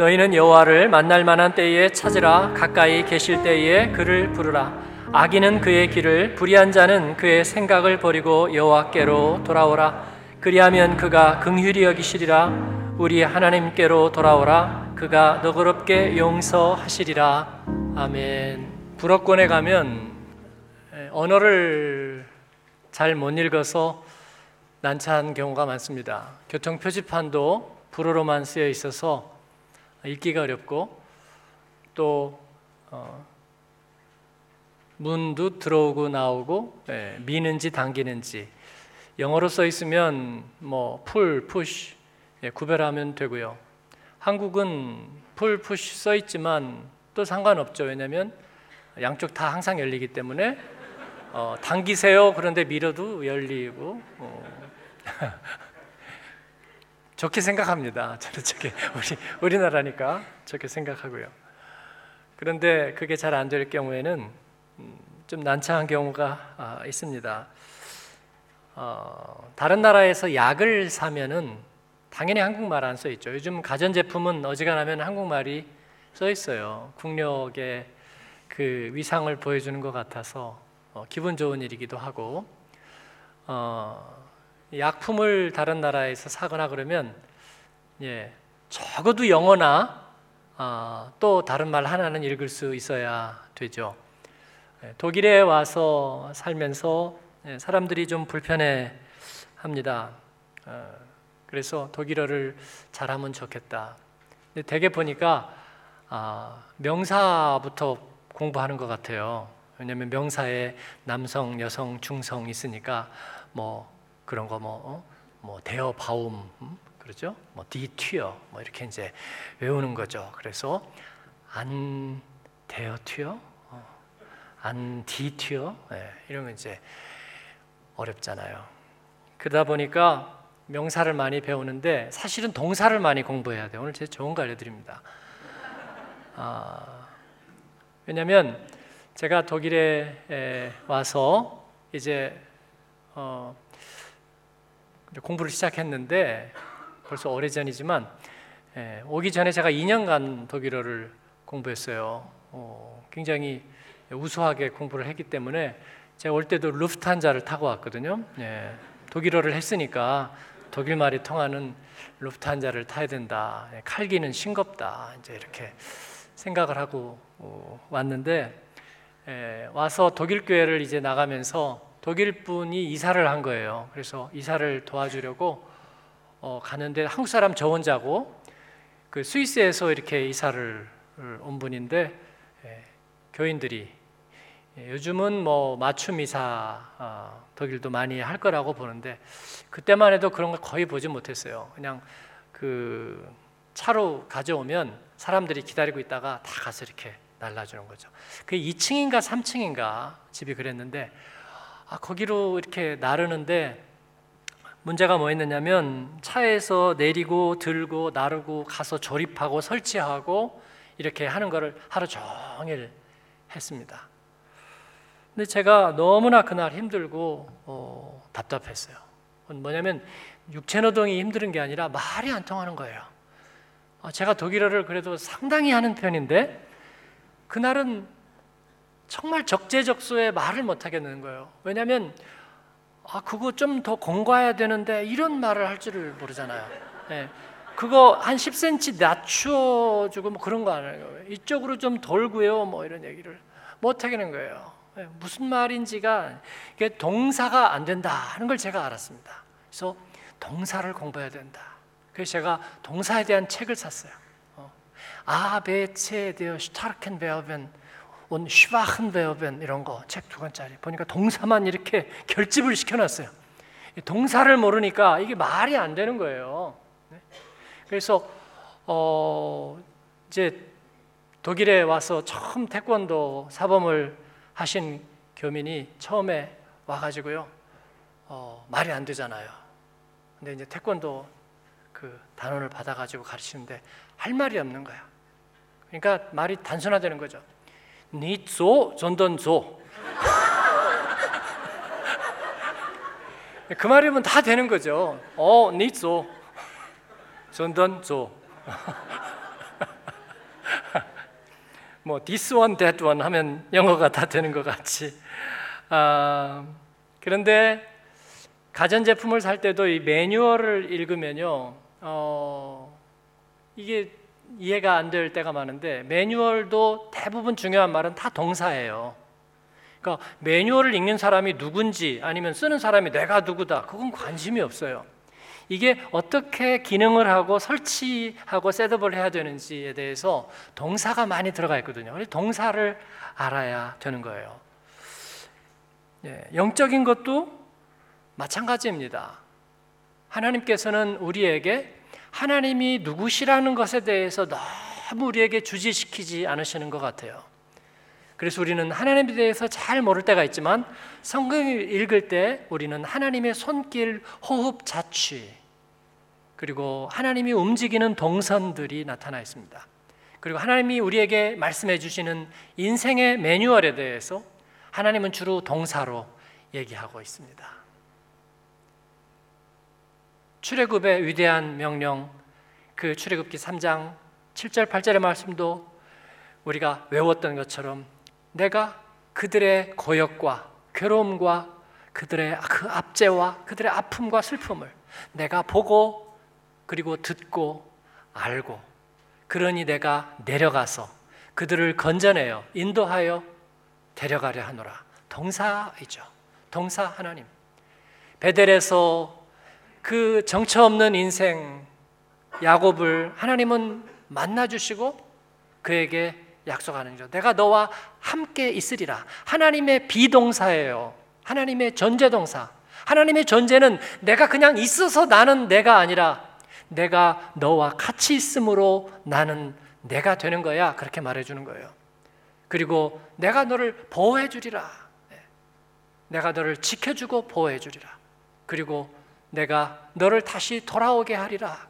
너희는 여호와를 만날 만한 때에 찾으라. 가까이 계실 때에 그를 부르라. 악인은 그의 길을 불의한 자는 그의 생각을 버리고 여호와께로 돌아오라. 그리하면 그가 긍휼히 여기시리라. 우리 하나님께로 돌아오라. 그가 너그럽게 용서하시리라. 아멘. 불어권에 가면 언어를 잘 못 읽어서 난처한 경우가 많습니다. 교통 표지판도 불어로만 쓰여 있어서 읽기가 어렵고 또 어, 문도 들어오고 나오고 예, 미는지 당기는지 영어로 써 있으면 뭐 pull, push 예, 구별하면 되고요. 한국은 pull, push 써 있지만 또 상관없죠. 왜냐하면 양쪽 다 항상 열리기 때문에 어, 당기세요. 그런데 밀어도 열리고 어. 좋게 생각합니다. 저는 저게 우리 우리나라니까 좋게 생각하고요. 그런데 그게 잘 안 될 경우에는 음, 좀 난처한 경우가 아, 있습니다. 어, 다른 나라에서 약을 사면은 당연히 한국말 안 써 있죠. 요즘 가전 제품은 어지간하면 한국말이 써 있어요. 국력의 그 위상을 보여주는 것 같아서 어, 기분 좋은 일이기도 하고 어, 약품을 다른 나라에서 사거나 그러면 예, 적어도 영어나 아, 또 다른 말 하나는 읽을 수 있어야 되죠. 예, 독일에 와서 살면서 예, 사람들이 좀 불편해 합니다. 어, 그래서 독일어를 잘하면 좋겠다. 근데 대개 보니까 아, 명사부터 공부하는 것 같아요. 왜냐하면 명사에 남성, 여성, 중성 있으니까 뭐 그런 거뭐 어? 뭐 대어 바움 음? 그러죠? 뭐 디튀어 뭐 이렇게 이제 외우는 거죠. 그래서 안 대어 튀어 어. 안 디튀어 네, 이런 거 이제 어렵잖아요. 그러다 보니까 명사를 많이 배우는데 사실은 동사를 많이 공부해야 돼요. 오늘 제가 좋은 거 알려드립니다. 아, 왜냐하면 제가 독일에 와서 이제 어, 공부를 시작했는데 벌써 오래전이지만 예, 오기 전에 제가 2년간 독일어를 공부했어요. 어, 굉장히 우수하게 공부를 했기 때문에 제가 올 때도 루프탄자를 타고 왔거든요. 예, 독일어를 했으니까 독일 말이 통하는 루프탄자를 타야 된다. 예, 칼기는 싱겁다. 이제 이렇게 생각을 하고 어, 왔는데 예, 와서 독일 교회를 이제 나가면서 독일 분이 이사를 한 거예요. 그래서 이사를 도와주려고 어, 가는데 한국 사람 저 혼자고 그 스위스에서 이렇게 이사를 온 분인데 예, 교인들이 예, 요즘은 뭐 맞춤 이사 어, 독일도 많이 할 거라고 보는데 그때만 해도 그런 걸 거의 보지 못했어요. 그냥 그 차로 가져오면 사람들이 기다리고 있다가 다 가서 이렇게 날라주는 거죠. 그 2층인가 3층인가 집이 그랬는데 아, 거기로 이렇게 나르는데 문제가 뭐였느냐면 차에서 내리고 들고 나르고 가서 조립하고 설치하고 이렇게 하는 것을 하루 종일 했습니다. 근데 제가 너무나 그날 힘들고 어, 답답했어요. 뭐냐면 육체 노동이 힘든 게 아니라 말이 안 통하는 거예요. 어, 제가 독일어를 그래도 상당히 하는 편인데 그날은 정말 적재적소에 말을 못 하겠는 거예요. 왜냐하면 아 그거 좀 더 공부해야 되는데 이런 말을 할 줄을 모르잖아요. 네. 그거 한 10cm 낮춰주고 뭐 그런 거 아니에요. 이쪽으로 좀 돌고요, 뭐 이런 얘기를 못 하겠는 거예요. 네. 무슨 말인지가 이게 동사가 안 된다 하는 걸 제가 알았습니다. 그래서 동사를 공부해야 된다. 그래서 제가 동사에 대한 책을 샀어요. 어. 아, 베, 체, 데어, 슈타르켄, 베어벤 온 슈바큰 베어벤 이런 거 책 두 권짜리 보니까 동사만 이렇게 결집을 시켜놨어요. 동사를 모르니까 이게 말이 안 되는 거예요. 네? 그래서 어 이제 독일에 와서 처음 태권도 사범을 하신 교민이 처음에 와가지고요 어, 말이 안 되잖아요. 근데 이제 태권도 그 단원을 받아가지고 가르치는데 할 말이 없는 거야. 그러니까 말이 단순화되는 거죠. Sondern so. 그 말이면 다 되는 거죠. 어, nicht so, sondern so. 뭐 this one, that one 하면 영어가 다 되는 것 같이. 아, 그런데 가전 제품을 살 때도 이 매뉴얼을 읽으면요, 어, 이게 이해가 안 될 때가 많은데 매뉴얼도 대부분 중요한 말은 다 동사예요. 그러니까 매뉴얼을 읽는 사람이 누군지 아니면 쓰는 사람이 내가 누구다 그건 관심이 없어요. 이게 어떻게 기능을 하고 설치하고 셋업을 해야 되는지에 대해서 동사가 많이 들어가 있거든요. 그래서 동사를 알아야 되는 거예요. 예, 영적인 것도 마찬가지입니다. 하나님께서는 우리에게 하나님이 누구시라는 것에 대해서 너무 우리에게 주지시키지 않으시는 것 같아요. 그래서 우리는 하나님에 대해서 잘 모를 때가 있지만 성경을 읽을 때 우리는 하나님의 손길, 호흡, 자취 그리고 하나님이 움직이는 동선들이 나타나 있습니다. 그리고 하나님이 우리에게 말씀해 주시는 인생의 매뉴얼에 대해서 하나님은 주로 동사로 얘기하고 있습니다. 출애굽의 위대한 명령 그 출애굽기 3장 7절 8절의 말씀도 우리가 외웠던 것처럼 내가 그들의 고역과 괴로움과 그들의 그 압제와 그들의 아픔과 슬픔을 내가 보고 그리고 듣고 알고 그러니 내가 내려가서 그들을 건져내어 인도하여 데려가려 하노라. 동사이죠. 동사 하나님. 베델에서 그 정처 없는 인생 야곱을 하나님은 만나 주시고 그에게 약속하는 거죠. 내가 너와 함께 있으리라. 하나님의 비동사예요. 하나님의 전제동사. 하나님의 존재는 내가 그냥 있어서 나는 내가 아니라 내가 너와 같이 있으므로 나는 내가 되는 거야. 그렇게 말해 주는 거예요. 그리고 내가 너를 보호해 주리라. 네. 내가 너를 지켜주고 보호해 주리라. 그리고 내가 너를 다시 돌아오게 하리라.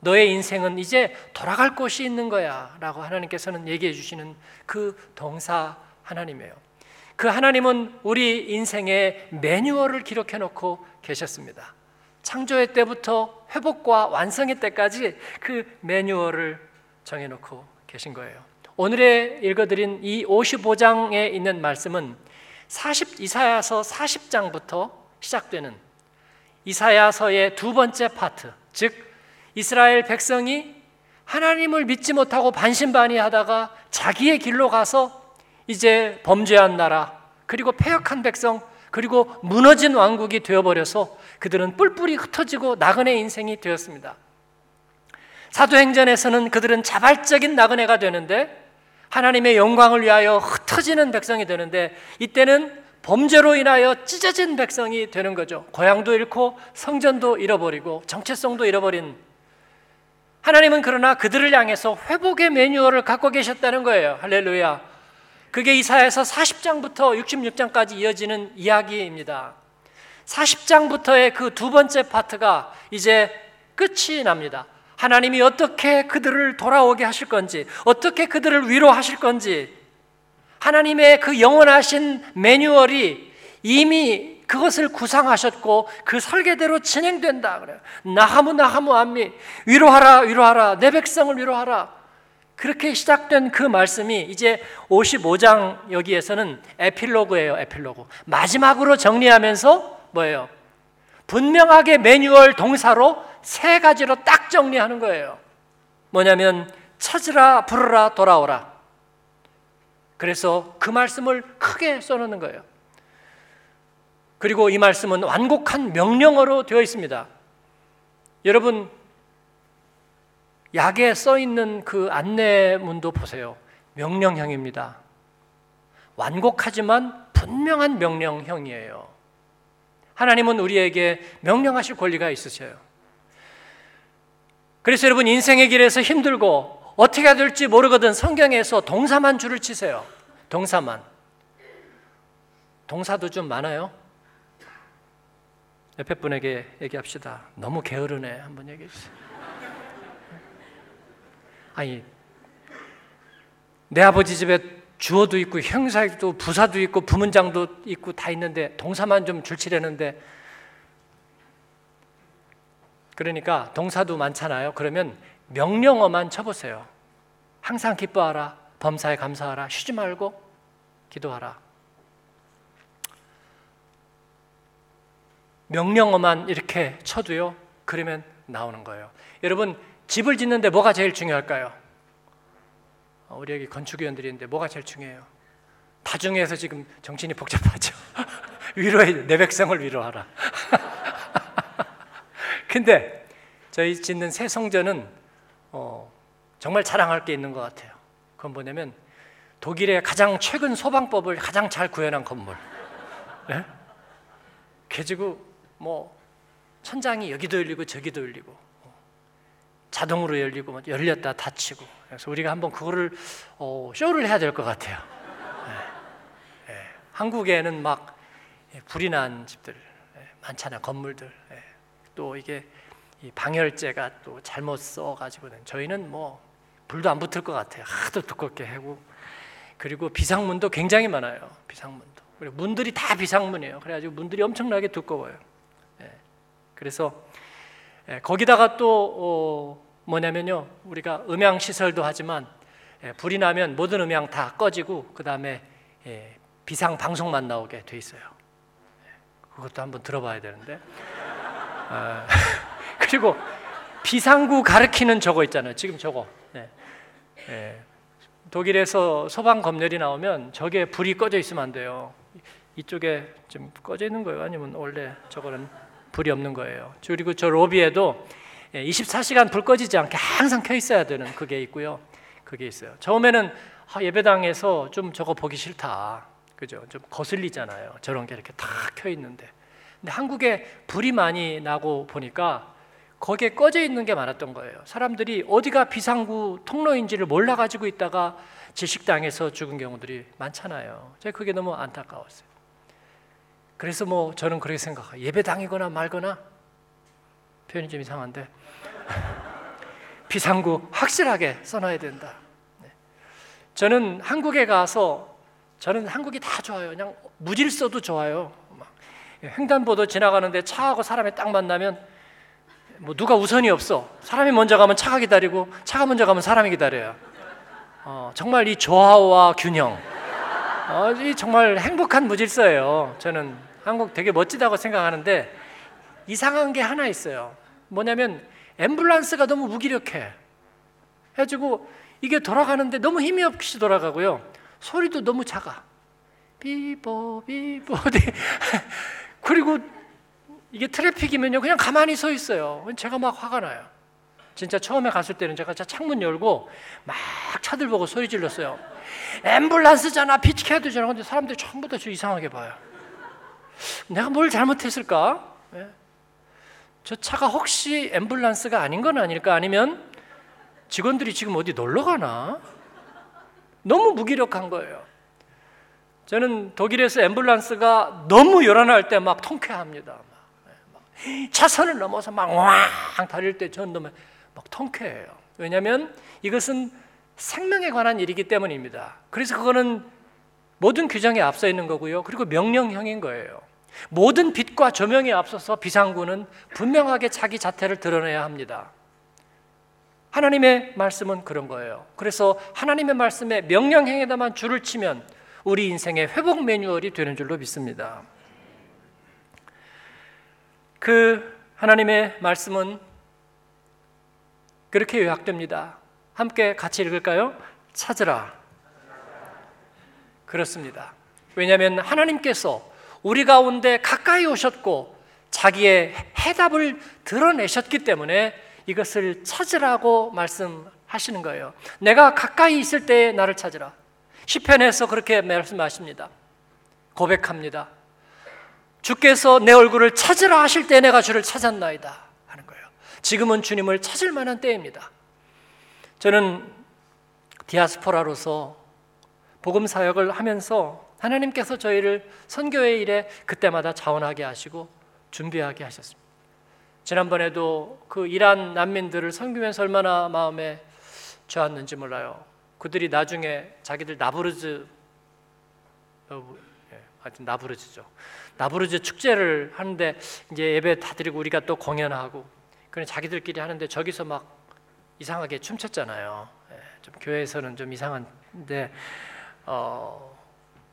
너의 인생은 이제 돌아갈 곳이 있는 거야. 라고 하나님께서는 얘기해 주시는 그 동사 하나님이에요. 그 하나님은 우리 인생의 매뉴얼을 기록해 놓고 계셨습니다. 창조의 때부터 회복과 완성의 때까지 그 매뉴얼을 정해 놓고 계신 거예요. 오늘의 읽어드린 이 55장에 있는 말씀은 40, 이사야서 40장부터 시작되는 이사야서의 두 번째 파트, 즉 이스라엘 백성이 하나님을 믿지 못하고 반신반의하다가 자기의 길로 가서 이제 범죄한 나라 그리고 폐역한 백성 그리고 무너진 왕국이 되어버려서 그들은 뿔뿔이 흩어지고 나그네 인생이 되었습니다. 사도행전에서는 그들은 자발적인 나그네가 되는데 하나님의 영광을 위하여 흩어지는 백성이 되는데 이때는 범죄로 인하여 찢어진 백성이 되는 거죠. 고향도 잃고 성전도 잃어버리고 정체성도 잃어버린 하나님은 그러나 그들을 향해서 회복의 매뉴얼을 갖고 계셨다는 거예요. 할렐루야. 그게 이사야서 40장부터 66장까지 이어지는 이야기입니다. 40장부터의 그 두 번째 파트가 이제 끝이 납니다. 하나님이 어떻게 그들을 돌아오게 하실 건지, 어떻게 그들을 위로하실 건지, 하나님의 그 영원하신 매뉴얼이 이미 그것을 구상하셨고 그 설계대로 진행된다 그래요. 나하무 나하무 암미 위로하라 위로하라 내 백성을 위로하라. 그렇게 시작된 그 말씀이 이제 55장 여기에서는 에필로그예요, 에필로그. 마지막으로 정리하면서 뭐예요? 분명하게 매뉴얼 동사로 세 가지로 딱 정리하는 거예요. 뭐냐면 찾으라, 부르라, 돌아오라. 그래서 그 말씀을 크게 써놓는 거예요. 그리고 이 말씀은 완곡한 명령어로 되어 있습니다. 여러분, 약에 써 있는 그 안내문도 보세요. 명령형입니다. 완곡하지만 분명한 명령형이에요. 하나님은 우리에게 명령하실 권리가 있으셔요. 그래서 여러분 인생의 길에서 힘들고 어떻게 해야 될지 모르거든 성경에서 동사만 줄을 치세요. 동사만. 동사도 좀 많아요. 옆에 분에게 얘기합시다. 너무 게으르네. 한번 얘기해 주세요. 아니, 내 아버지 집에 주어도 있고 형사도 부사도 있고 부문장도 있고 다 있는데 동사만 좀 줄치려는데 그러니까 동사도 많잖아요. 그러면 명령어만 쳐보세요. 항상 기뻐하라, 범사에 감사하라. 쉬지 말고 기도하라. 명령어만 이렇게 쳐도요. 그러면 나오는 거예요. 여러분 집을 짓는데 뭐가 제일 중요할까요? 어, 우리 여기 건축위원들이 있는데 뭐가 제일 중요해요? 다 중요해서 지금 정신이 복잡하죠. 위로해 내 백성을 위로하라. 근데 저희 짓는 새 성전은 어, 정말 자랑할 게 있는 것 같아요. 그건 뭐냐면 독일의 가장 최근 소방법을 가장 잘 구현한 건물. 네? 그래가지고 뭐 천장이 여기도 열리고 저기도 열리고 어, 자동으로 열리고 뭐 열렸다 닫히고 그래서 우리가 한번 그거를 어, 쇼를 해야 될 것 같아요. 네. 네. 한국에는 막 예, 불이 난 집들 예, 많잖아요 건물들 예. 또 이게 방열재가 또 잘못 써가지고는 저희는 뭐 불도 안 붙을 것 같아요. 하도 두껍게 하고. 그리고 비상문도 굉장히 많아요 비상문도. 그리고 문들이 다 비상문이에요. 그래가지고 문들이 엄청나게 두꺼워요. 그래서 거기다가 또 어, 뭐냐면요. 우리가 음향 시설도 하지만 불이 나면 모든 음향 다 꺼지고 그 다음에 비상 방송만 나오게 돼 있어요. 그것도 한번 들어봐야 되는데. 아, 그리고 비상구 가르키는 저거 있잖아요. 지금 저거. 네. 네. 독일에서 소방 검열이 나오면 저게 불이 꺼져 있으면 안 돼요. 이쪽에 좀 꺼져 있는 거예요. 아니면 원래 저거는 불이 없는 거예요. 그리고 저 로비에도 24시간 불 꺼지지 않게 항상 켜 있어야 되는 그게 있고요. 그게 있어요. 처음에는 아, 예배당에서 좀 저거 보기 싫다. 그죠? 좀 거슬리잖아요. 저런 게 이렇게 다 켜 있는데. 근데 한국에 불이 많이 나고 보니까 거기에 꺼져 있는 게 많았던 거예요. 사람들이 어디가 비상구 통로인지를 몰라 가지고 있다가 질식당해서 죽은 경우들이 많잖아요. 제가 그게 너무 안타까웠어요. 그래서 뭐 저는 그렇게 생각해요. 예배당이거나 말거나 표현이 좀 이상한데 비상구 확실하게 써놔야 된다. 네. 저는 한국에 가서 저는 한국이 다 좋아요. 그냥 무질서도 좋아요. 횡단보도 지나가는데 차하고 사람이 딱 만나면 뭐 누가 우선이 없어. 사람이 먼저 가면 차가 기다리고 차가 먼저 가면 사람이 기다려요. 어, 정말 이 조화와 균형. 어, 이 정말 행복한 무질서예요. 저는 한국 되게 멋지다고 생각하는데 이상한 게 하나 있어요. 뭐냐면 앰뷸런스가 너무 무기력해. 해가지고 이게 돌아가는데 너무 힘이 없이 돌아가고요. 소리도 너무 작아. 비보 비보. 그리고 이게 트래픽이면요 그냥 가만히 서 있어요. 제가 막 화가 나요. 진짜 처음에 갔을 때는 제가 창문 열고 막 차들 보고 소리 질렀어요. 앰뷸런스잖아, 비켜야 되잖아. 근데 사람들이 전부 다 저 이상하게 봐요. 내가 뭘 잘못했을까? 네. 저 차가 혹시 앰뷸런스가 아닌 건 아닐까? 아니면 직원들이 지금 어디 놀러 가나? 너무 무기력한 거예요. 저는 독일에서 앰뷸런스가 너무 요란할 때 막 통쾌합니다. 차선을 넘어서 막 왕 달릴 때 너무 막 통쾌해요. 왜냐하면 이것은 생명에 관한 일이기 때문입니다. 그래서 그거는 모든 규정에 앞서 있는 거고요. 그리고 명령형인 거예요. 모든 빛과 조명에 앞서서 비상구는 분명하게 자기 자태를 드러내야 합니다. 하나님의 말씀은 그런 거예요. 그래서 하나님의 말씀에 명령행에다만 줄을 치면 우리 인생의 회복 매뉴얼이 되는 줄로 믿습니다. 그 하나님의 말씀은 그렇게 요약됩니다. 함께 같이 읽을까요? 찾으라. 그렇습니다. 왜냐하면 하나님께서 우리 가운데 가까이 오셨고 자기의 해답을 드러내셨기 때문에 이것을 찾으라고 말씀하시는 거예요. 내가 가까이 있을 때 나를 찾으라. 시편에서 그렇게 말씀하십니다. 고백합니다. 주께서 내 얼굴을 찾으라 하실 때 내가 주를 찾았나이다 하는 거예요. 지금은 주님을 찾을 만한 때입니다. 저는 디아스포라로서 복음 사역을 하면서 하나님께서 저희를 선교의 일에 그때마다 자원하게 하시고 준비하게 하셨습니다. 지난번에도 그 이란 난민들을 섬기면서 얼마나 마음에 좋았는지 몰라요. 그들이 나중에 자기들 나부르즈 어, 예, 하여튼 나부르즈죠. 나부르즈 축제를 하는데 이제 예배 다 드리고 우리가 또 공연하고 그래 자기들끼리 하는데 저기서 막 이상하게 춤췄잖아요. 예, 좀 교회에서는 좀 이상한 근데 어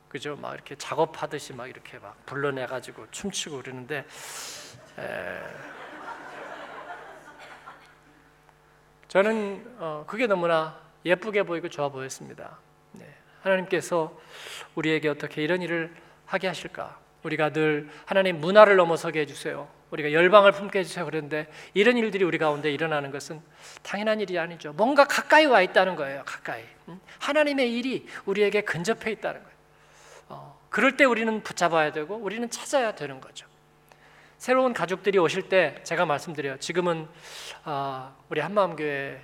그죠? 막 이렇게 작업하듯이 막 이렇게 막 불러내 가지고 춤추고 그러는데 에, 저는 어, 그게 너무나 예쁘게 보이고 좋아 보였습니다. 네. 하나님께서 우리에게 어떻게 이런 일을 하게 하실까? 우리가 늘 하나님 문화를 넘어서게 해주세요. 우리가 열방을 품게 해주세요. 그런데 이런 일들이 우리 가운데 일어나는 것은 당연한 일이 아니죠. 뭔가 가까이 와 있다는 거예요. 가까이. 음? 하나님의 일이 우리에게 근접해 있다는 거예요. 어, 그럴 때 우리는 붙잡아야 되고 우리는 찾아야 되는 거죠. 새로운 가족들이 오실 때 제가 말씀드려요. 지금은 아, 우리 한마음교회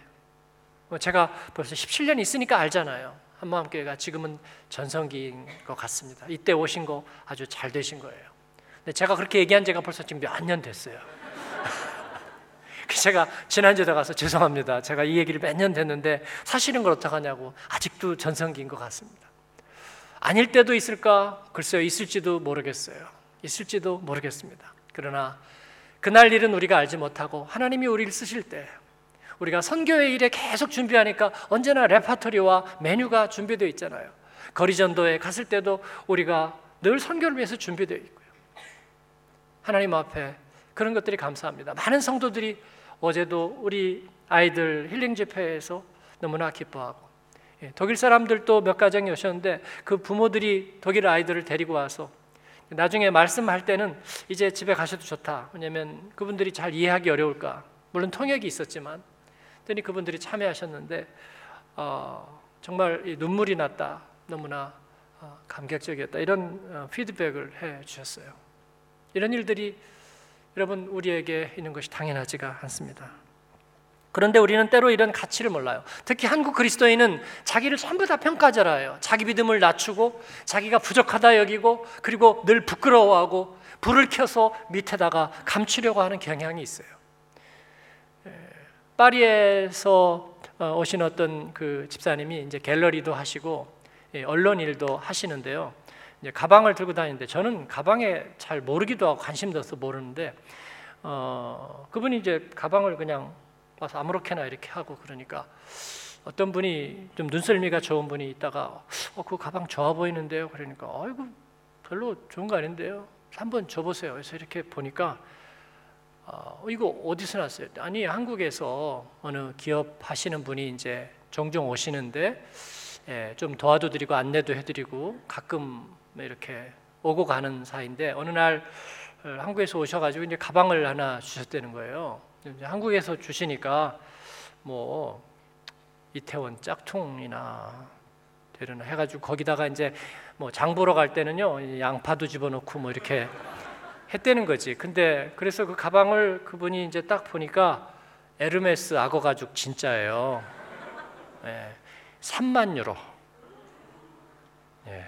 뭐 제가 벌써 17년 있으니까 알잖아요. 한마음교회가 지금은 전성기인 것 같습니다. 이때 오신 거 아주 잘 되신 거예요. 근데 제가 그렇게 얘기한 지가 벌써 지금 몇 년 됐어요. 제가 지난주에 가서 죄송합니다. 제가 이 얘기를 몇 년 됐는데 사실은 걸 어떡하냐고 아직도 전성기인 것 같습니다. 아닐 때도 있을까? 글쎄요, 있을지도 모르겠어요. 있을지도 모르겠습니다. 그러나 그날 일은 우리가 알지 못하고 하나님이 우리를 쓰실 때 우리가 선교의 일에 계속 준비하니까 언제나 레파토리와 메뉴가 준비되어 있잖아요. 거리 전도에 갔을 때도 우리가 늘 선교를 위해서 준비되어 있고요. 하나님 앞에 그런 것들이 감사합니다. 많은 성도들이 어제도 우리 아이들 힐링 집회에서 너무나 기뻐하고 예, 독일 사람들도 몇 가정이 오셨는데 그 부모들이 독일 아이들을 데리고 와서 나중에 말씀할 때는 이제 집에 가셔도 좋다. 왜냐하면 그분들이 잘 이해하기 어려울까. 물론 통역이 있었지만, 그랬더니 그분들이 참여하셨는데 어, 정말 눈물이 났다. 너무나 어, 감격적이었다. 이런 어, 피드백을 해 주셨어요. 이런 일들이 여러분 우리에게 있는 것이 당연하지가 않습니다. 그런데 우리는 때로 이런 가치를 몰라요. 특히 한국 그리스도인은 자기를 전부 다 평가절하예요. 자기 믿음을 낮추고 자기가 부족하다 여기고 그리고 늘 부끄러워하고 불을 켜서 밑에다가 감추려고 하는 경향이 있어요. 파리에서 어, 오신 어떤 그 집사님이 이제 갤러리도 하시고 언론 일도 하시는데요. 이제 가방을 들고 다니는데 저는 가방에 잘 모르기도 하고 관심도 없어 모르는데 어, 그분이 이제 가방을 그냥 와서 아무렇게나 이렇게 하고 그러니까 어떤 분이 좀 눈썰미가 좋은 분이 있다가 어, 그 가방 좋아 보이는데요. 그러니까 아이고 별로 좋은 거 아닌데요. 한번 줘보세요. 그래서 이렇게 보니까 어, 이거 어디서 났어요? 아니 한국에서 어느 기업 하시는 분이 이제 종종 오시는데 예, 좀 도와도 드리고 안내도 해드리고 가끔 이렇게 오고 가는 사이인데 어느 날 어, 한국에서 오셔가지고 이제 가방을 하나 주셨다는 거예요. 한국에서 주시니까 뭐 이태원 짝퉁이나 되려나 해가지고 거기다가 이제 뭐 장 보러 갈 때는요 양파도 집어넣고 뭐 이렇게 했다는 거지. 근데 그래서 그 가방을 그분이 이제 딱 보니까 에르메스 악어 가죽 진짜예요. 예, 3만 유로. 예.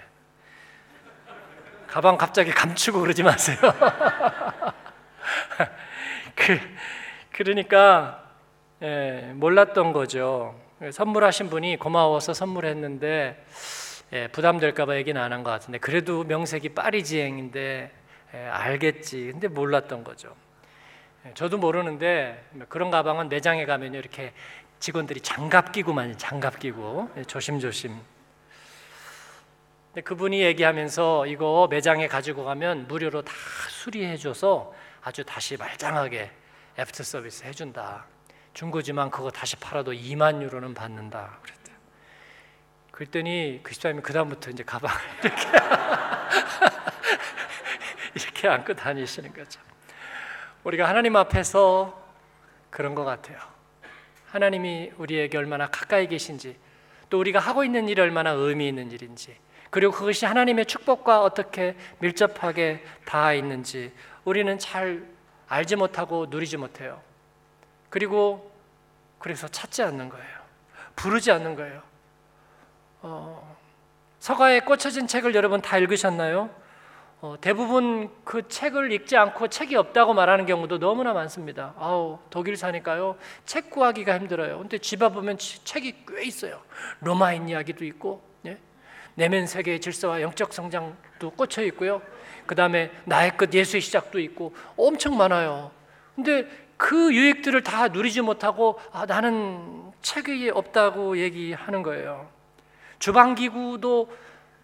가방 갑자기 감추고 그러지 마세요. 그 그러니까 예, 몰랐던 거죠. 선물하신 분이 고마워서 선물했는데 예, 부담될까봐 얘기는 안 한 것 같은데 그래도 명색이 파리지행인데 예, 알겠지. 근데 몰랐던 거죠. 예, 저도 모르는데 그런 가방은 매장에 가면 이렇게 직원들이 장갑 끼고만 장갑 끼고 예, 조심조심. 근데 그분이 얘기하면서 이거 매장에 가지고 가면 무료로 다 수리해줘서 아주 다시 말짱하게 애프터 서비스 해준다. 중고지만 그거 다시 팔아도 2만 유로는 받는다. 그랬대요. 그랬더니 그 집사님이 그 다음부터 이제 가방을 이렇게 이렇게 안고 다니시는 거죠. 우리가 하나님 앞에서 그런 것 같아요. 하나님이 우리에게 얼마나 가까이 계신지, 또 우리가 하고 있는 일이 얼마나 의미 있는 일인지, 그리고 그것이 하나님의 축복과 어떻게 밀접하게 닿아 있는지 우리는 잘 알지 못하고 누리지 못해요. 그리고 그래서 찾지 않는 거예요. 부르지 않는 거예요. 어, 서가에 꽂혀진 책을 여러분 다 읽으셨나요? 어, 대부분 그 책을 읽지 않고 책이 없다고 말하는 경우도 너무나 많습니다. 아우 독일 사니까요 책 구하기가 힘들어요. 근데 집 앞보면 책이 꽤 있어요. 로마인 이야기도 있고 예? 내면 세계의 질서와 영적 성장도 꽂혀 있고요. 그 다음에 나의 끝 예수의 시작도 있고 엄청 많아요. 근데 그 유익들을 다 누리지 못하고 아, 나는 책이 없다고 얘기하는 거예요. 주방 기구도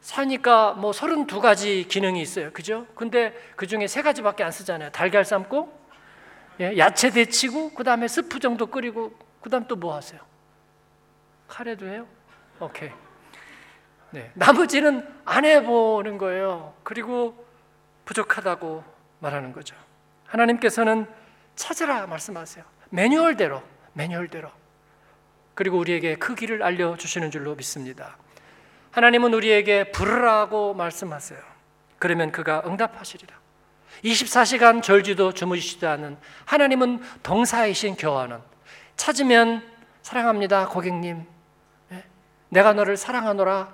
사니까 뭐 32가지 기능이 있어요. 그죠? 근데 그 중에 세 가지밖에 안 쓰잖아요. 달걀 삶고, 예, 야채 데치고, 그 다음에 스프 정도 끓이고, 그 다음 또 뭐 하세요? 카레도 해요? 오케이. 네. 나머지는 안 해보는 거예요. 그리고 부족하다고 말하는 거죠. 하나님께서는 찾으라 말씀하세요. 매뉴얼대로, 매뉴얼대로. 그리고 우리에게 그 길을 알려주시는 줄로 믿습니다. 하나님은 우리에게 부르라고 말씀하세요. 그러면 그가 응답하시리라. 24시간 졸지도 주무시지도 않은 하나님은 동사이신 교환은 찾으면 사랑합니다, 고객님. 예? 내가 너를 사랑하노라.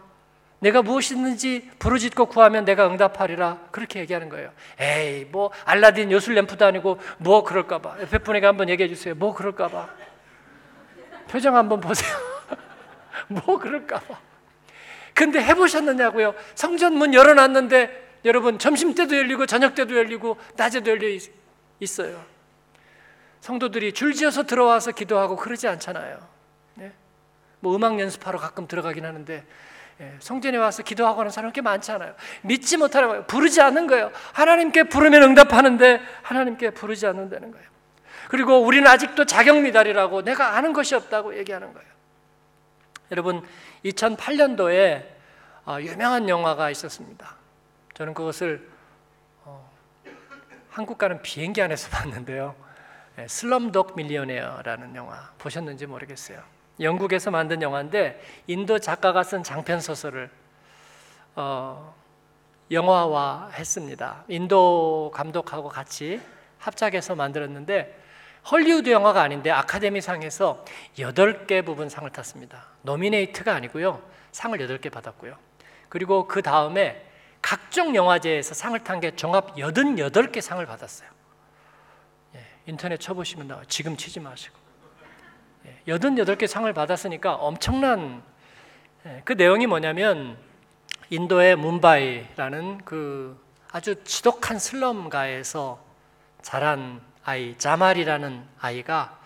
내가 무엇이든지 부르짖고 구하면 내가 응답하리라. 그렇게 얘기하는 거예요. 에이, 뭐 알라딘 요술 램프도 아니고 뭐 그럴까 봐. 옆에 분에게 한번 얘기해 주세요. 뭐 그럴까 봐. 표정 한번 보세요. 뭐 그럴까 봐. 근데 해보셨느냐고요? 성전 문 열어놨는데 여러분 점심 때도 열리고 저녁 때도 열리고 낮에도 열려 있어요. 성도들이 줄지어서 들어와서 기도하고 그러지 않잖아요. 네? 뭐 음악 연습하러 가끔 들어가긴 하는데 예, 성전에 와서 기도하고 하는 사람 꽤 많잖아요. 믿지 못하는 거예요. 부르지 않는 거예요. 하나님께 부르면 응답하는데 하나님께 부르지 않는다는 거예요. 그리고 우리는 아직도 자격 미달이라고 내가 아는 것이 없다고 얘기하는 거예요. 여러분 2008년도에 어, 유명한 영화가 있었습니다. 저는 그것을 어, 한국 가는 비행기 안에서 봤는데요. 예, 슬럼독 밀리어네어라는 영화 보셨는지 모르겠어요. 영국에서 만든 영화인데 인도 작가가 쓴 장편 소설을 어, 영화화 했습니다. 인도 감독하고 같이 합작해서 만들었는데 헐리우드 영화가 아닌데 아카데미상에서 8개 부분 상을 탔습니다. 노미네이트가 아니고요. 상을 8개 받았고요. 그리고 그 다음에 각종 영화제에서 상을 탄 게 종합 88개 상을 받았어요. 예, 인터넷 쳐보시면 나와요. 지금 치지 마시고. 88개 상을 받았으니까 엄청난 예, 그 내용이 뭐냐면 인도의 문바이라는 그 아주 지독한 슬럼가에서 자란 아이 자말이라는 아이가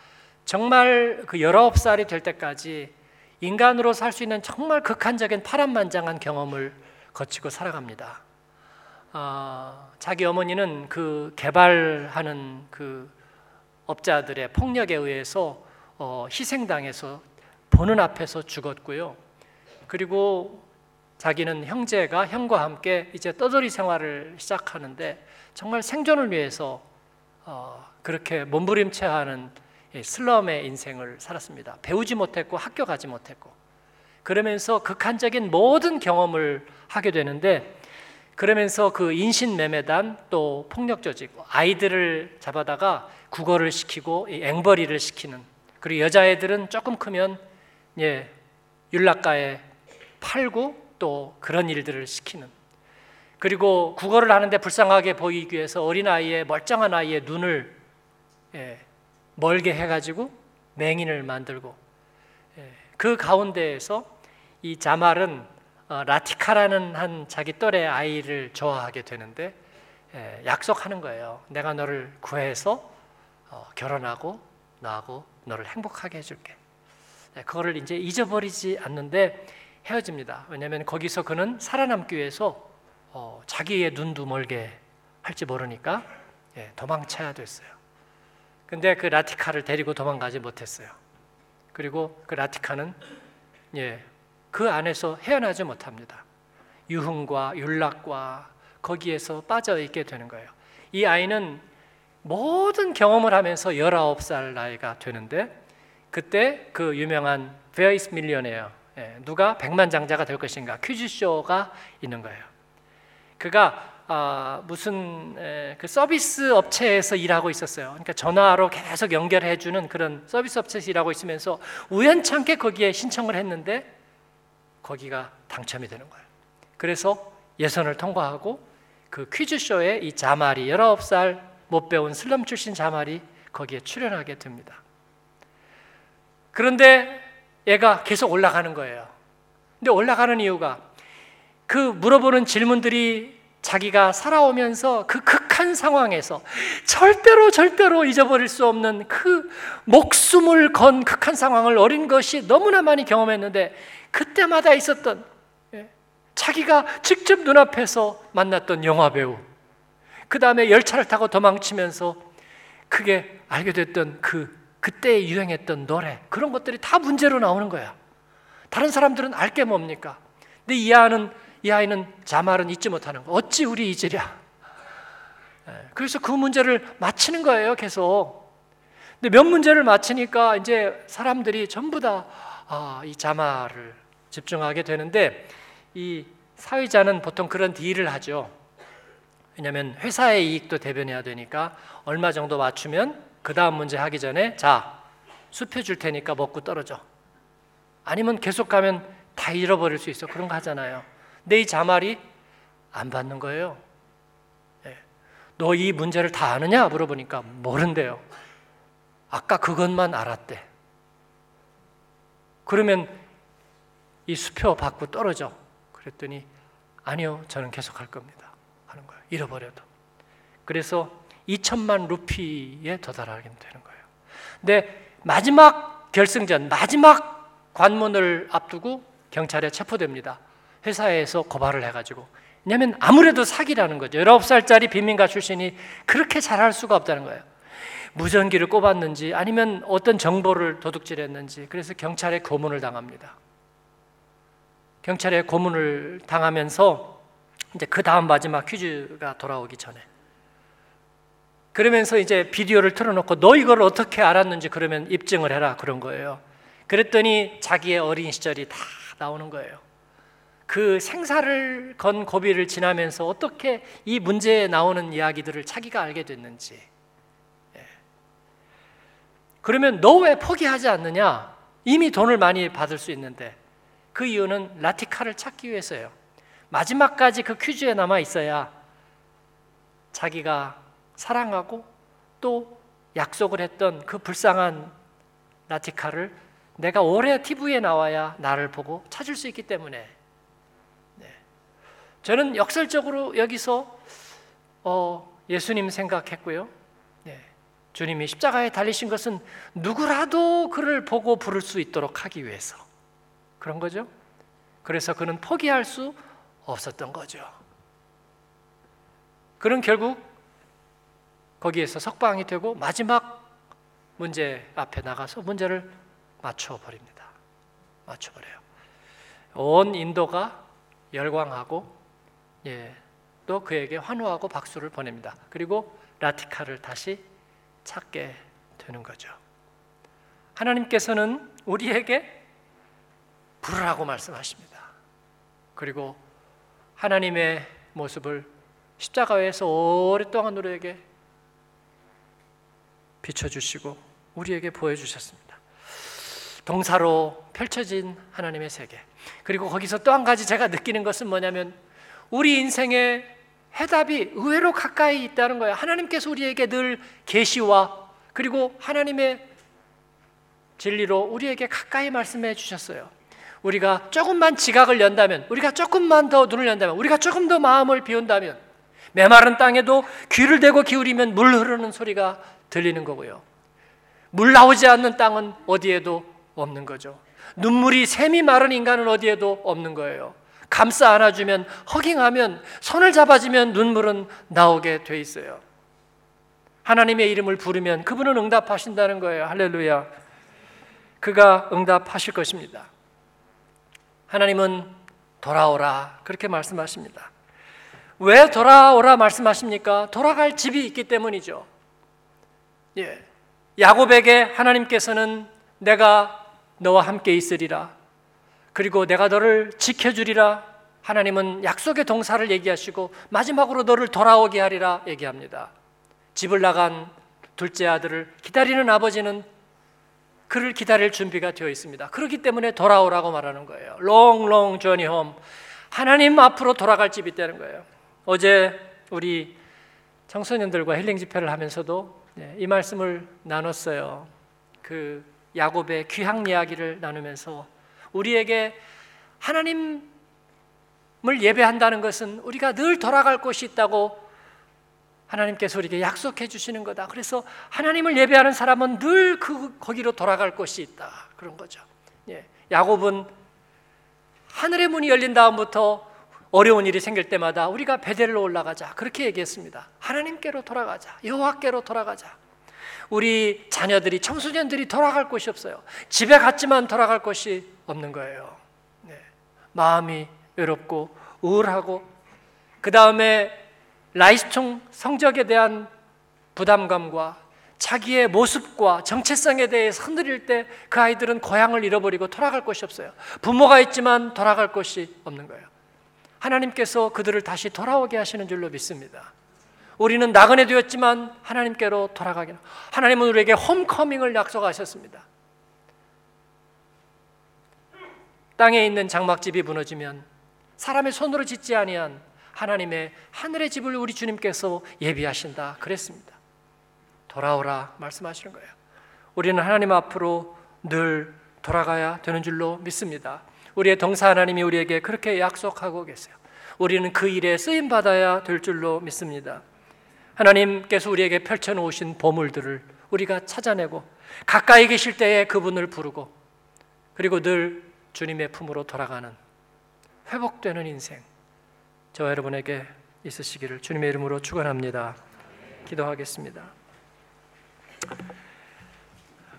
정말 그 19살이 될 때까지 인간으로 살 수 있는 정말 극한적인 파란만장한 경험을 거치고 살아갑니다. 어, 자기 어머니는 그 개발하는 그 업자들의 폭력에 의해서 어, 희생당해서 보는 앞에서 죽었고요. 그리고 자기는 형제가 형과 함께 이제 떠돌이 생활을 시작하는데 정말 생존을 위해서 어, 그렇게 몸부림쳐하는 슬럼의 인생을 살았습니다. 배우지 못했고 학교 가지 못했고 그러면서 극한적인 모든 경험을 하게 되는데 그러면서 그 인신매매단 또 폭력 조직 아이들을 잡아다가 국어를 시키고 앵벌이를 시키는 그리고 여자애들은 조금 크면 예, 율락가에 팔고 또 그런 일들을 시키는 그리고 국어를 하는데 불쌍하게 보이기 위해서 어린 아이의 멀쩡한 아이의 눈을 예, 멀게 해가지고 맹인을 만들고 예, 그 가운데에서 이 자말은 어, 라티카라는 한 자기 또래 아이를 좋아하게 되는데 예, 약속하는 거예요. 내가 너를 구해서 어, 결혼하고 나하고 너를 행복하게 해줄게. 네, 그거를 이제 잊어버리지 않는데 헤어집니다. 왜냐하면 거기서 그는 살아남기 위해서 어, 자기의 눈도 멀게 할지 모르니까 예, 도망쳐야 됐어요. 근데 그 라티카를 데리고 도망가지 못했어요. 그리고 그 라티카는 예, 그 안에서 헤어나지 못합니다. 유흥과 율락과 거기에서 빠져 있게 되는 거예요. 이 아이는 모든 경험을 하면서 19살 나이가 되는데 그때 그 유명한 is Millionaire 예, 누가 백만장자가 될 것인가 퀴즈쇼가 있는 거예요. 그가 아, 무슨 에, 그 서비스 업체에서 일하고 있었어요. 그러니까 전화로 계속 연결해 주는 그런 서비스 업체에서 일하고 있으면서 우연찮게 거기에 신청을 했는데 거기가 당첨이 되는 거예요. 그래서 예선을 통과하고 그 퀴즈쇼에 이 자말이 19살 못 배운 슬럼 출신 자말이 거기에 출연하게 됩니다. 그런데 얘가 계속 올라가는 거예요. 근데 올라가는 이유가 그 물어보는 질문들이 자기가 살아오면서 그 극한 상황에서 절대로 절대로 잊어버릴 수 없는 그 목숨을 건 극한 상황을 어린 것이 너무나 많이 경험했는데 그때마다 있었던 예, 자기가 직접 눈앞에서 만났던 영화 배우 그 다음에 열차를 타고 도망치면서 크게 알게 됐던 그 그때 유행했던 노래 그런 것들이 다 문제로 나오는 거야. 다른 사람들은 알게 뭡니까? 근데 이 아이는 이 아이는 자말은 잊지 못하는 거. 어찌 우리 잊으랴? 예, 그래서 그 문제를 맞히는 거예요, 계속. 근데 몇 문제를 맞히니까 이제 사람들이 전부 다이 아, 자말을 집중하게 되는데 이 사회자는 보통 그런 딜을 하죠. 왜냐하면 회사의 이익도 대변해야 되니까 얼마 정도 맞추면 그 다음 문제 하기 전에 자 수표 줄 테니까 먹고 떨어져. 아니면 계속 가면 다 잃어버릴 수 있어. 그런 거 하잖아요. 근데 이 자말이 안 받는 거예요. 예. 너이 문제를 다 아느냐 물어보니까 모른대요. 아까 그것만 알았대. 그러면 이 수표 받고 떨어져. 그랬더니 아니요, 저는 계속 할 겁니다. 하는 거예요. 잃어버려도. 그래서 2천만 루피에 도달하게 되는 거예요. 근데 마지막 결승전, 마지막 관문을 앞두고 경찰에 체포됩니다. 회사에서 고발을 해가지고. 왜냐하면 아무래도 사기라는 거죠. 19살짜리 빈민가 출신이 그렇게 잘할 수가 없다는 거예요. 무전기를 꼽았는지 아니면 어떤 정보를 도둑질했는지 그래서 경찰에 고문을 당합니다. 경찰에 고문을 당하면서 이제 그 다음 마지막 퀴즈가 돌아오기 전에 그러면서 이제 비디오를 틀어놓고 너 이걸 어떻게 알았는지 그러면 입증을 해라 그런 거예요. 그랬더니 자기의 어린 시절이 다 나오는 거예요. 그 생사를 건 고비를 지나면서 어떻게 이 문제에 나오는 이야기들을 자기가 알게 됐는지. 예. 그러면 너 왜 포기하지 않느냐? 이미 돈을 많이 받을 수 있는데 그 이유는 라티카를 찾기 위해서예요. 마지막까지 그 퀴즈에 남아 있어야 자기가 사랑하고 또 약속을 했던 그 불쌍한 라티카를 내가 오래 TV에 나와야 나를 보고 찾을 수 있기 때문에 네. 저는 역설적으로 여기서 어, 예수님 생각했고요. 네. 주님이 십자가에 달리신 것은 누구라도 그를 보고 부를 수 있도록 하기 위해서 그런 거죠. 그래서 그는 포기할 수 없었던 거죠. 그는 결국 거기에서 석방이 되고 마지막 문제 앞에 나가서 문제를 맞춰 버립니다. 맞춰 버려요. 온 인도가 열광하고 예, 또 그에게 환호하고 박수를 보냅니다. 그리고 라티카를 다시 찾게 되는 거죠. 하나님께서는 우리에게 부르라고 말씀하십니다. 그리고 하나님의 모습을 십자가에서 오랫동안 우리에게 비춰주시고 우리에게 보여주셨습니다. 동사로 펼쳐진 하나님의 세계. 그리고 거기서 또 한 가지 제가 느끼는 것은 뭐냐면 우리 인생의 해답이 의외로 가까이 있다는 거예요. 하나님께서 우리에게 늘 계시와 그리고 하나님의 진리로 우리에게 가까이 말씀해 주셨어요. 우리가 조금만 지각을 연다면, 우리가 조금만 더 눈을 연다면, 우리가 조금 더 마음을 비운다면, 메마른 땅에도 귀를 대고 기울이면 물 흐르는 소리가 들리는 거고요. 물 나오지 않는 땅은 어디에도 없는 거죠. 눈물이 샘이 마른 인간은 어디에도 없는 거예요. 감싸 안아주면 허깅하면 손을 잡아주면 눈물은 나오게 돼 있어요. 하나님의 이름을 부르면 그분은 응답하신다는 거예요. 할렐루야. 그가 응답하실 것입니다. 하나님은 돌아오라 그렇게 말씀하십니다. 왜 돌아오라 말씀하십니까? 돌아갈 집이 있기 때문이죠. 예. 야곱에게 하나님께서는 내가 너와 함께 있으리라. 그리고 내가 너를 지켜주리라. 하나님은 약속의 동사를 얘기하시고 마지막으로 너를 돌아오게 하리라 얘기합니다. 집을 나간 둘째 아들을 기다리는 아버지는 그를 기다릴 준비가 되어 있습니다. 그렇기 때문에 돌아오라고 말하는 거예요. Long, long journey home. 하나님 앞으로 돌아갈 집이 있다는 거예요. 어제 우리 청소년들과 힐링 집회를 하면서도 네, 이 말씀을 나눴어요. 그 야곱의 귀향 이야기를 나누면서 우리에게 하나님 예배한다는 것은 우리가 늘 돌아갈 곳이 있다고 하나님께서 우리에게 약속해 주시는 거다. 그래서 하나님을 예배하는 사람은 늘 그 거기로 돌아갈 곳이 있다. 그런 거죠. 예. 야곱은 하늘의 문이 열린 다음부터 어려운 일이 생길 때마다 우리가 베델로 올라가자. 그렇게 얘기했습니다. 하나님께로 돌아가자. 여호와께로 돌아가자. 우리 자녀들이 청소년들이 돌아갈 곳이 없어요. 집에 갔지만 돌아갈 곳이 없는 거예요. 네. 마음이 외롭고 우울하고 그 다음에 라이스총 성적에 대한 부담감과 자기의 모습과 정체성에 대해서 흔들릴 때 그 아이들은 고향을 잃어버리고 돌아갈 곳이 없어요. 부모가 있지만 돌아갈 곳이 없는 거예요. 하나님께서 그들을 다시 돌아오게 하시는 줄로 믿습니다. 우리는 나그네 되었지만 하나님께로 돌아가기는 하나님은 우리에게 홈커밍을 약속하셨습니다. 땅에 있는 장막집이 무너지면 사람의 손으로 짓지 아니한 하나님의 하늘의 집을 우리 주님께서 예비하신다 그랬습니다. 돌아오라 말씀하시는 거예요. 우리는 하나님 앞으로 늘 돌아가야 되는 줄로 믿습니다. 우리의 동사 하나님이 우리에게 그렇게 약속하고 계세요. 우리는 그 일에 쓰임 받아야 될 줄로 믿습니다. 하나님께서 우리에게 펼쳐 놓으신 보물들을 우리가 찾아내고 가까이 계실 때에 그분을 부르고 그리고 늘 주님의 품으로 돌아가는 회복되는 인생 저와 여러분에게 있으시기를 주님의 이름으로 축원합니다. 기도하겠습니다.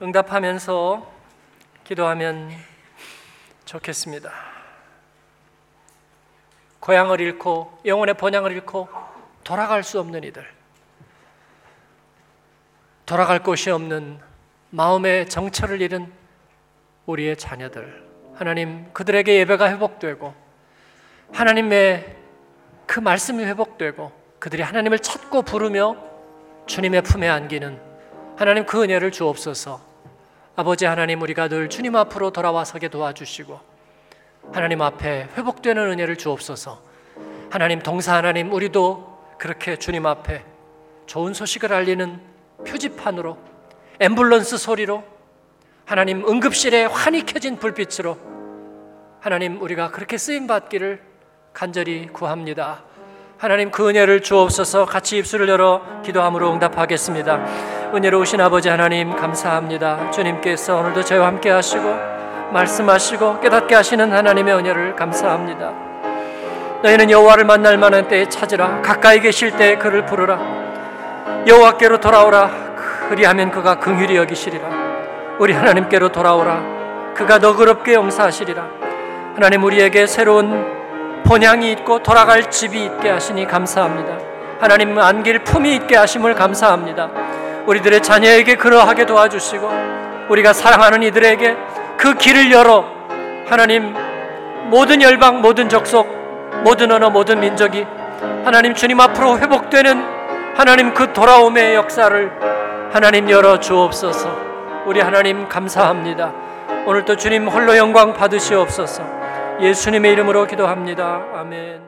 응답하면서 기도하면 좋겠습니다. 고향을 잃고 영혼의 본향을 잃고 돌아갈 수 없는 이들 돌아갈 곳이 없는 마음의 정처를 잃은 우리의 자녀들 하나님 그들에게 예배가 회복되고 하나님의 그 말씀이 회복되고 그들이 하나님을 찾고 부르며 주님의 품에 안기는 하나님 그 은혜를 주옵소서. 아버지 하나님 우리가 늘 주님 앞으로 돌아와서게 도와주시고 하나님 앞에 회복되는 은혜를 주옵소서. 하나님 동사 하나님 우리도 그렇게 주님 앞에 좋은 소식을 알리는 표지판으로 앰뷸런스 소리로 하나님 응급실에 환히 켜진 불빛으로 하나님 우리가 그렇게 쓰임 받기를 간절히 구합니다. 하나님 그 은혜를 주옵소서 같이 입술을 열어 기도함으로 응답하겠습니다. 은혜로우신 아버지 하나님 감사합니다. 주님께서 오늘도 저와 함께 하시고 말씀하시고 깨닫게 하시는 하나님의 은혜를 감사합니다. 너희는 여호와를 만날 만한 때에 찾으라 가까이 계실 때에 그를 부르라 여호와께로 돌아오라 그리하면 그가 긍휼히 여기시리라 우리 하나님께로 돌아오라 그가 너그럽게 용서하시리라 하나님 우리에게 새로운 본향이 있고 돌아갈 집이 있게 하시니 감사합니다. 하나님 안길 품이 있게 하심을 감사합니다. 우리들의 자녀에게 그러하게 도와주시고 우리가 사랑하는 이들에게 그 길을 열어 하나님 모든 열방 모든 족속 모든 언어 모든 민족이 하나님 주님 앞으로 회복되는 하나님 그 돌아옴의 역사를 하나님 열어 주옵소서. 우리 하나님 감사합니다. 오늘도 주님 홀로 영광 받으시옵소서. 예수님의 이름으로 기도합니다. 아멘.